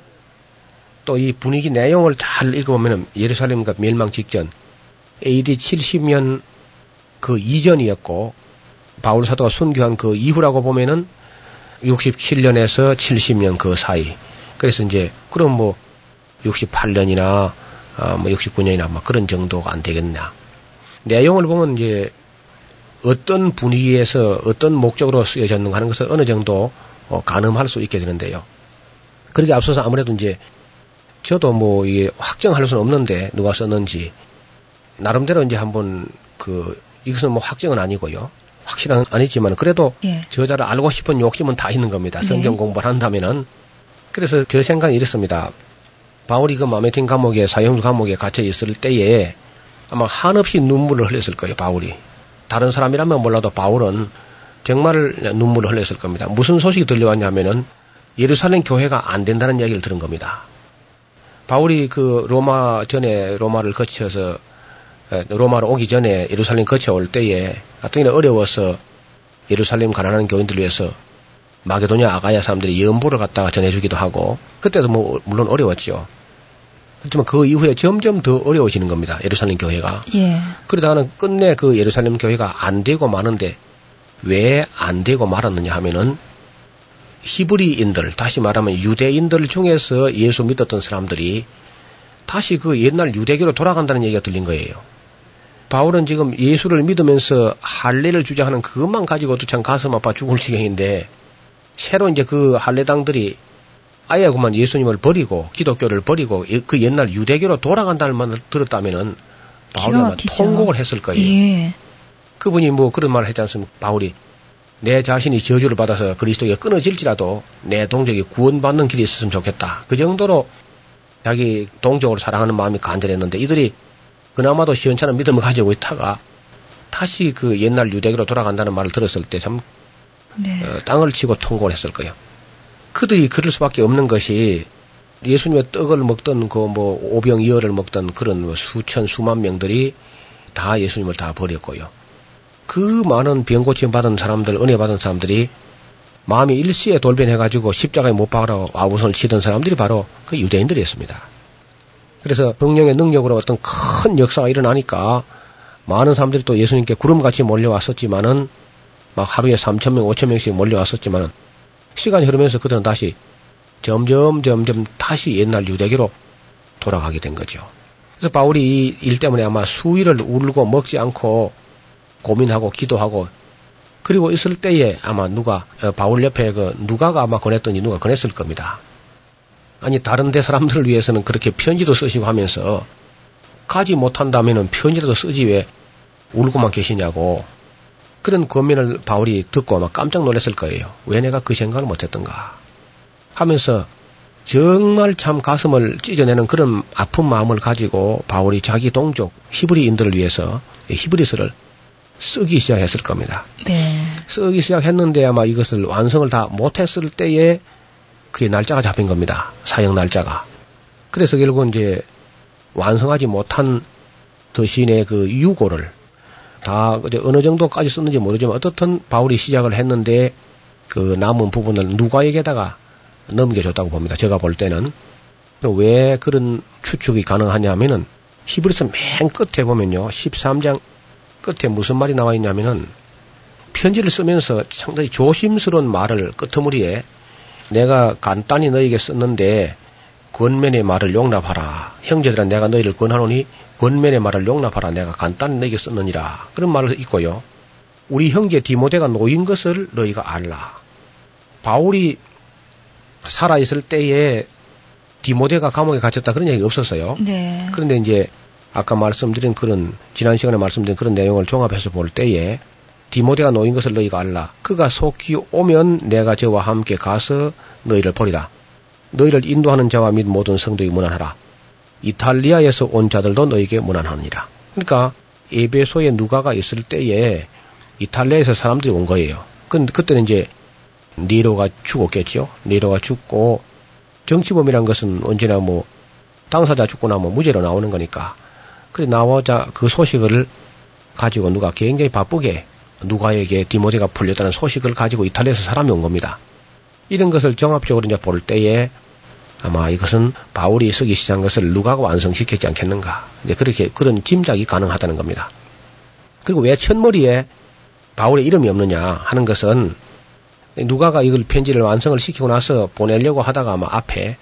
또 이 분위기 내용을 잘 읽어보면은 예루살렘과 멸망 직전 AD 70년 그 이전이었고 바울 사도가 순교한 그 이후라고 보면은 67년에서 70년 그 사이. 그래서 이제 그럼 뭐 68년이나 아, 뭐 69년이나 뭐 그런 정도가 안 되겠냐. 내용을 보면 이제 어떤 분위기에서 어떤 목적으로 쓰여졌는가 하는 것을 어느 정도 어, 가늠할 수 있게 되는데요. 그렇게 앞서서 아무래도 이제 저도 뭐 이게 확정할 수는 없는데 누가 썼는지 나름대로 이제 한번 그 이것은 뭐 확정은 아니고요. 확실한 아니지만 그래도 예. 저자를 알고 싶은 욕심은 다 있는 겁니다. 성경 네. 공부를 한다면은 그래서 저 생각은 이렇습니다. 바울이 그 마메틴 감옥에 사형수 감옥에 갇혀 있을 때에 아마 한없이 눈물을 흘렸을 거예요. 바울이 다른 사람이라면 몰라도 바울은 정말 눈물을 흘렸을 겁니다. 무슨 소식이 들려왔냐면은 예루살렘 교회가 안 된다는 이야기를 들은 겁니다. 바울이 그 로마 전에 로마를 거쳐서 에, 로마로 오기 전에 예루살렘 거쳐올 때에 하여튼 어려워서 예루살렘 가난한 교인들 위해서 마게도냐 아가야 사람들이 연보를 갖다가 전해주기도 하고 그때도 뭐 물론 어려웠죠. 하지만 그 이후에 점점 더 어려워지는 겁니다. 예루살렘 교회가. 예. 그러다가는 끝내 그 예루살렘 교회가 안 되고 마는데 왜 안 되고 말았느냐 하면은 히브리인들, 다시 말하면 유대인들 중에서 예수 믿었던 사람들이 다시 그 옛날 유대교로 돌아간다는 얘기가 들린 거예요. 바울은 지금 예수를 믿으면서 할례를 주장하는 그것만 가지고도 참 가슴 아파 죽을 지경인데 새로 이제 그 할례당들이 아예 그만 예수님을 버리고 기독교를 버리고 이- 그 옛날 유대교로 돌아간다는 말을 들었다면은 막히죠. 통곡을 했을 거예요. 예. 그분이 뭐 그런 말을 했지 않습니까? 바울이 내 자신이 저주를 받아서 그리스도에 끊어질지라도 내 동족이 구원받는 길이 있었으면 좋겠다. 그 정도로 자기 동족을 사랑하는 마음이 간절했는데 이들이 그나마도 시원찮은 믿음을 가지고 있다가 다시 그 옛날 유대교로 돌아간다는 말을 들었을 때참 네. 어, 땅을 치고 통곡을 했을 거예요. 그들이 그럴 수밖에 없는 것이 예수님의 떡을 먹던 그 뭐 오병이어를 먹던 그런 뭐 수천 수만 명들이 다 예수님을 다 버렸고요. 그 많은 병 고침 받은 사람들, 은혜 받은 사람들이 마음이 일시에 돌변해가지고 십자가에 못 박으러 아우성을 치던 사람들이 바로 그 유대인들이었습니다. 그래서 성령의 능력으로 어떤 큰 역사가 일어나니까 많은 사람들이 또 예수님께 구름같이 몰려왔었지만은 막 하루에 3천 명, 5천 명씩 몰려왔었지만은 시간이 흐르면서 그들은 다시 점점 점점 다시 옛날 유대교로 돌아가게 된 거죠. 그래서 바울이 이 일 때문에 아마 수일을 울고 먹지 않고 고민하고 기도하고 그리고 있을 때에 아마 누가 어, 바울 옆에 그 누가가 아마 권했더니 누가 권했을 겁니다. 아니 다른 데 사람들을 위해서는 그렇게 편지도 쓰시고 하면서 가지 못한다면은 편지라도 쓰지 왜 울고만 계시냐고 그런 고민을 바울이 듣고 아마 깜짝 놀랐을 거예요. 왜 내가 그 생각을 못했던가 하면서 정말 참 가슴을 찢어내는 그런 아픈 마음을 가지고 바울이 자기 동족 히브리인들을 위해서 이 히브리서를 쓰기 시작했을 겁니다. 네. 쓰기 시작했는데 아마 이것을 완성을 다 못했을 때에 그의 날짜가 잡힌 겁니다. 사형 날짜가. 그래서 결국 이제 완성하지 못한 더 시인의 그 유고를 다 이제 어느 정도까지 썼는지 모르지만 어떻든 바울이 시작을 했는데 그 남은 부분을 누가에게다가 넘겨줬다고 봅니다. 제가 볼 때는 왜 그런 추측이 가능하냐 하면은 히브리서 맨 끝에 보면요. 13장 끝에 무슨 말이 나와 있냐면은 편지를 쓰면서 상당히 조심스러운 말을 끄트머리에 내가 간단히 너에게 썼는데 권면의 말을 용납하라. 형제들아 내가 너희를 권하노니 권면의 말을 용납하라. 내가 간단히 너에게 썼느니라. 그런 말을 있고요. 우리 형제 디모데가 놓인 것을 너희가 알라. 바울이 살아있을 때에 디모데가 감옥에 갇혔다 그런 얘기가 없었어요. 네. 그런데 이제 아까 말씀드린 그런 지난 시간에 말씀드린 그런 내용을 종합해서 볼 때에 디모데가 놓인 것을 너희가 알라. 그가 속히 오면 내가 저와 함께 가서 너희를 보리라. 너희를 인도하는 자와 및 모든 성도에게 문안하라. 이탈리아에서 온 자들도 너에게 문안하니라. 그러니까 에베소에 누가가 있을 때에 이탈리아에서 사람들이 온 거예요. 그 그때는 이제 니로가 죽었겠죠. 니로가 죽고 정치범이란 것은 언제나 뭐 당사자 죽고 나면 무죄로 나오는 거니까. 그래 나오자 그 소식을 가지고 누가 굉장히 바쁘게 누가에게 디모데가 풀렸다는 소식을 가지고 이탈리아에서 사람이 온 겁니다. 이런 것을 종합적으로 이제 볼 때에 아마 이것은 바울이 쓰기 시작한 것을 누가가 완성시켰지 않겠는가. 이제 그렇게 그런 짐작이 가능하다는 겁니다. 그리고 왜 첫머리에 바울의 이름이 없느냐 하는 것은 누가가 이걸 편지를 완성을 시키고 나서 보내려고 하다가 아마 앞에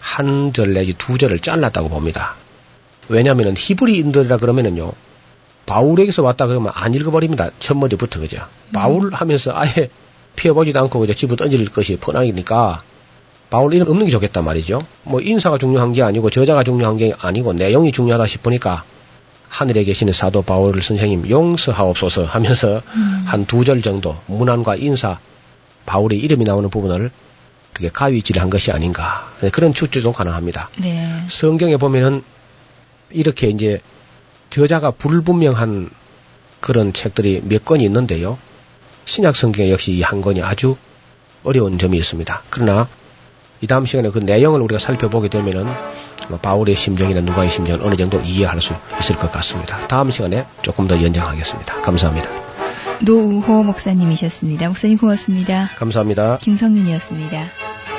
한 절 내지 두 절을 잘랐다고 봅니다. 왜냐하면 히브리인들이라 그러면은요 바울에게서 왔다 그러면 안 읽어버립니다. 첫머리부터 그죠. 바울 하면서 아예 피해보지도 않고 그저 집어 던질 것이 뻔하니까 바울 이름 없는 게 좋겠단 말이죠. 뭐 인사가 중요한 게 아니고 저자가 중요한 게 아니고 내용이 중요하다 싶으니까 하늘에 계시는 사도 바울 선생님 용서하옵소서 하면서 음. 한두 절 정도 문안과 인사 바울의 이름이 나오는 부분을 그렇게 가위질한 것이 아닌가 네, 그런 추측도 가능합니다. 네. 성경에 보면은 이렇게 이제 저자가 불분명한 그런 책들이 몇 권이 있는데요. 신약 성경에 역시 이 한 권이 아주 어려운 점이 있습니다. 그러나 이 다음 시간에 그 내용을 우리가 살펴보게 되면은 뭐 바울의 심정이나 누가의 심정을 어느 정도 이해할 수 있을 것 같습니다. 다음 시간에 조금 더 연장하겠습니다. 감사합니다. 노우호 목사님이셨습니다. 목사님 고맙습니다. 감사합니다. 김성윤이었습니다.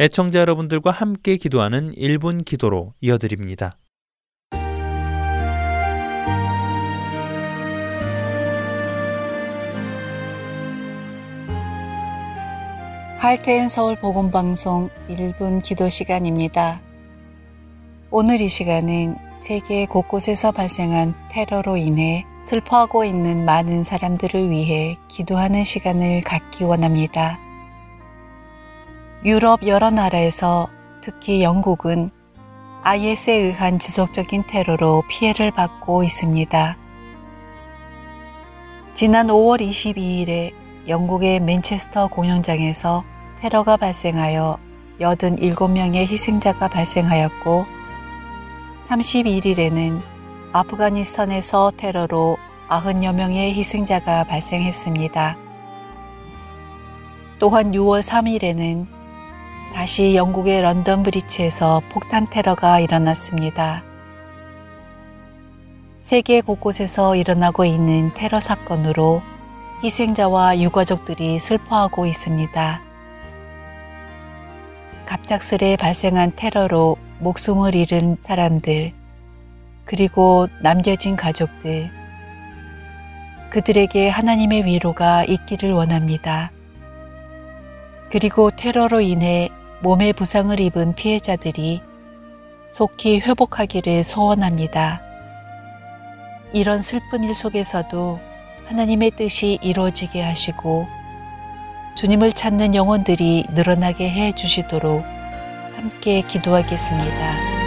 애청자 여러분들과 함께 기도하는 1분 기도로 이어드립니다. 할테인 서울 복음 방송 1분 기도 시간입니다. 오늘 이 시간은 세계 곳곳에서 발생한 테러로 인해 슬퍼하고 있는 많은 사람들을 위해 기도하는 시간을 갖기 원합니다. 유럽 여러 나라에서 특히 영국은 IS에 의한 지속적인 테러로 피해를 받고 있습니다. 지난 5월 22일에 영국의 맨체스터 공연장에서 테러가 발생하여 87명의 희생자가 발생하였고 31일에는 아프가니스탄에서 테러로 90여 명의 희생자가 발생했습니다. 또한 6월 3일에는 다시 영국의 런던 브리치에서 폭탄 테러가 일어났습니다. 세계 곳곳에서 일어나고 있는 테러 사건으로 희생자와 유가족들이 슬퍼하고 있습니다. 갑작스레 발생한 테러로 목숨을 잃은 사람들, 그리고 남겨진 가족들, 그들에게 하나님의 위로가 있기를 원합니다. 그리고 테러로 인해 몸에 부상을 입은 피해자들이 속히 회복하기를 소원합니다. 이런 슬픈 일 속에서도 하나님의 뜻이 이루어지게 하시고 주님을 찾는 영혼들이 늘어나게 해 주시도록 함께 기도하겠습니다.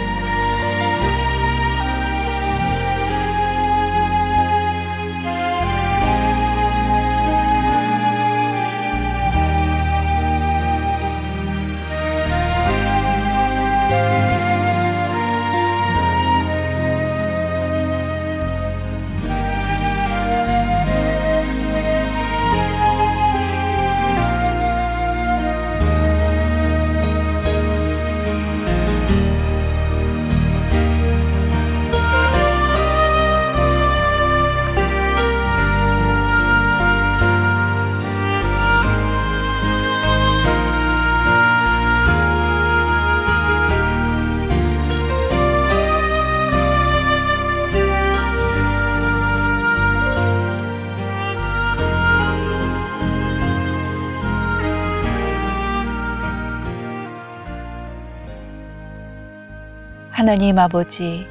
하나님 아버지,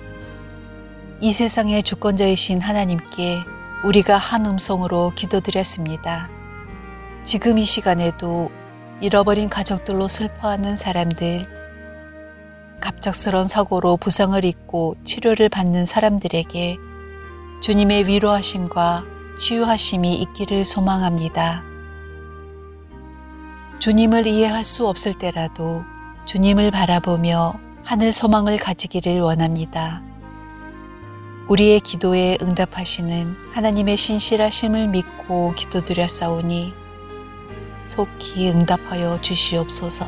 이 세상의 주권자이신 하나님께 우리가 한 음성으로 기도드렸습니다. 지금 이 시간에도 잃어버린 가족들로 슬퍼하는 사람들, 갑작스런 사고로 부상을 입고 치료를 받는 사람들에게 주님의 위로하심과 치유하심이 있기를 소망합니다. 주님을 이해할 수 없을 때라도 주님을 바라보며 하늘 소망을 가지기를 원합니다. 우리의 기도에 응답하시는 하나님의 신실하심을 믿고 기도드렸사오니 속히 응답하여 주시옵소서.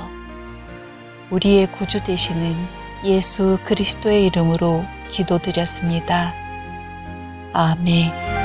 우리의 구주 되시는 예수 그리스도의 이름으로 기도드렸습니다. 아멘.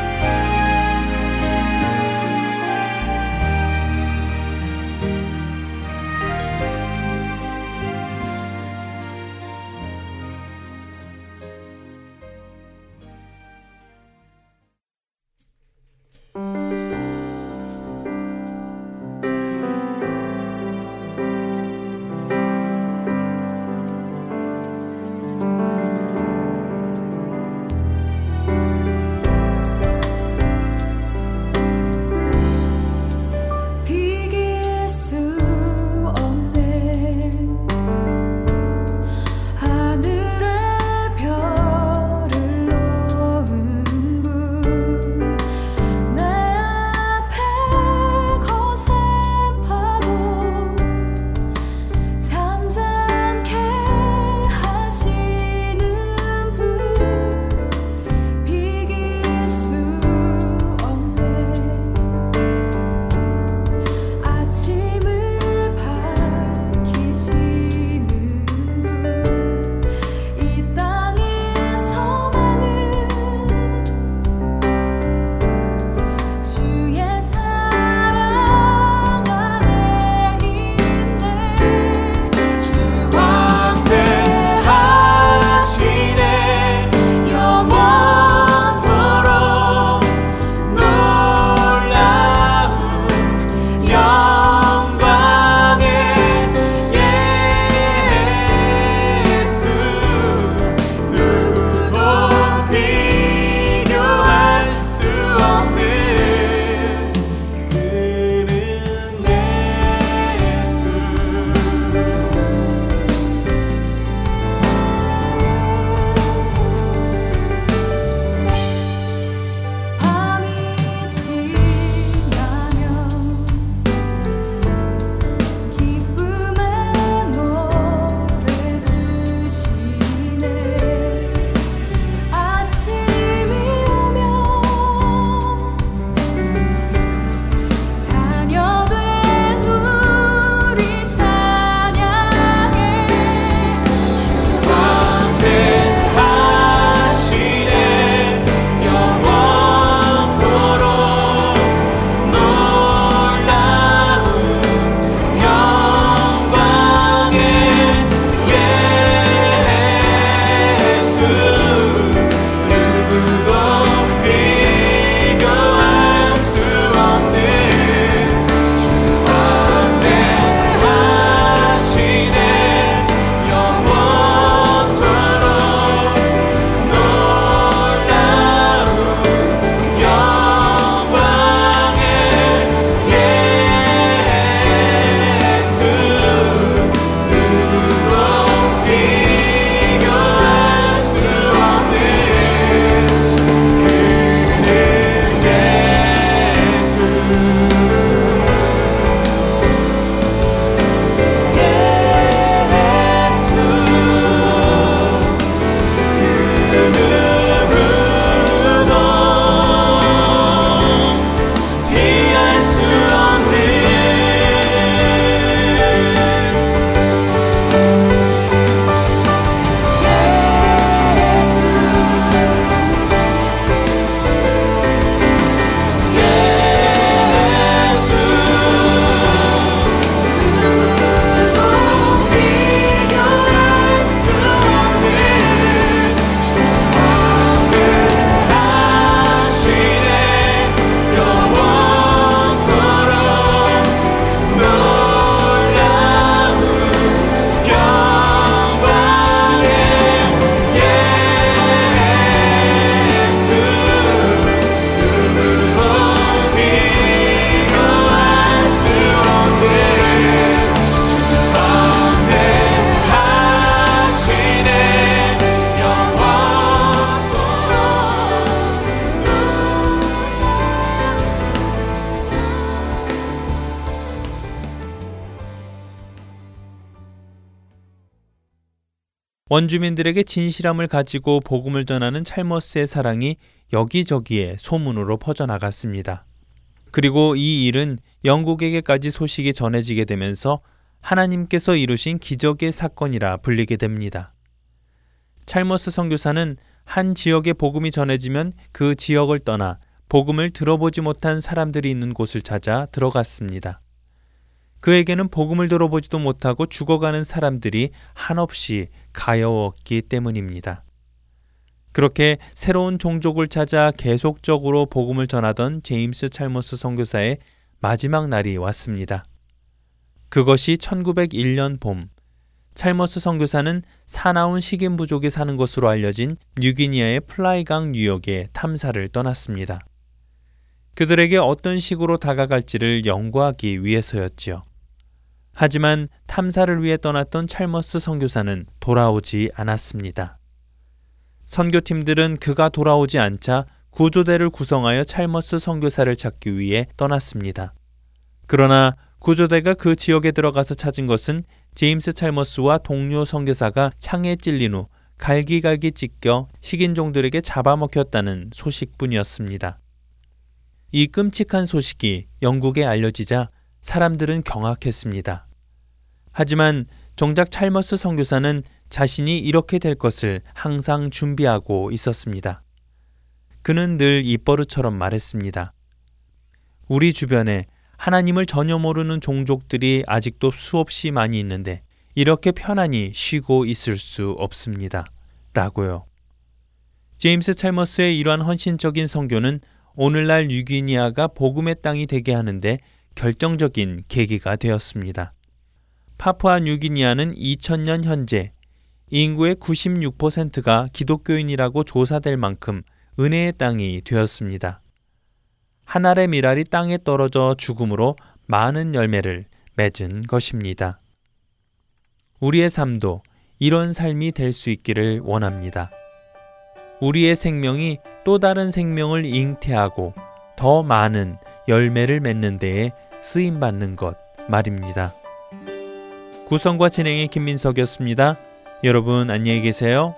원주민들에게 진실함을 가지고 복음을 전하는 찰머스의 사랑이 여기저기에 소문으로 퍼져나갔습니다. 그리고 이 일은 영국에게까지 소식이 전해지게 되면서 하나님께서 이루신 기적의 사건이라 불리게 됩니다. 찰머스 선교사는 한 지역에 복음이 전해지면 그 지역을 떠나 복음을 들어보지 못한 사람들이 있는 곳을 찾아 들어갔습니다. 그에게는 복음을 들어보지도 못하고 죽어가는 사람들이 한없이 가여웠기 때문입니다. 그렇게 새로운 종족을 찾아 계속적으로 복음을 전하던 제임스 찰머스 선교사의 마지막 날이 왔습니다. 그것이 1901년 봄, 찰머스 선교사는 사나운 식인 부족이 사는 것으로 알려진 뉴기니아의 플라이강 유역에 탐사를 떠났습니다. 그들에게 어떤 식으로 다가갈지를 연구하기 위해서였지요. 하지만 탐사를 위해 떠났던 찰머스 선교사는 돌아오지 않았습니다. 선교팀들은 그가 돌아오지 않자 구조대를 구성하여 찰머스 선교사를 찾기 위해 떠났습니다. 그러나 구조대가 그 지역에 들어가서 찾은 것은 제임스 찰머스와 동료 선교사가 창에 찔린 후 갈기갈기 찢겨 식인종들에게 잡아먹혔다는 소식뿐이었습니다. 이 끔찍한 소식이 영국에 알려지자 사람들은 경악했습니다. 하지만 정작 찰머스 선교사는 자신이 이렇게 될 것을 항상 준비하고 있었습니다. 그는 늘 입버릇처럼 말했습니다. 우리 주변에 하나님을 전혀 모르는 종족들이 아직도 수없이 많이 있는데 이렇게 편안히 쉬고 있을 수 없습니다. 라고요. 제임스 찰머스의 이러한 헌신적인 성교는 오늘날 뉴기니아가 복음의 땅이 되게 하는데 결정적인 계기가 되었습니다. 파푸아 뉴기니아는 2000년 현재 인구의 96%가 기독교인이라고 조사될 만큼 은혜의 땅이 되었습니다. 한 알의 미랄이 땅에 떨어져 죽음으로 많은 열매를 맺은 것입니다. 우리의 삶도 이런 삶이 될 수 있기를 원합니다. 우리의 생명이 또 다른 생명을 잉태하고 더 많은 열매를 맺는 데에 쓰임 받는 것 말입니다. 구성과 진행의 김민석이었습니다. 여러분 안녕히 계세요.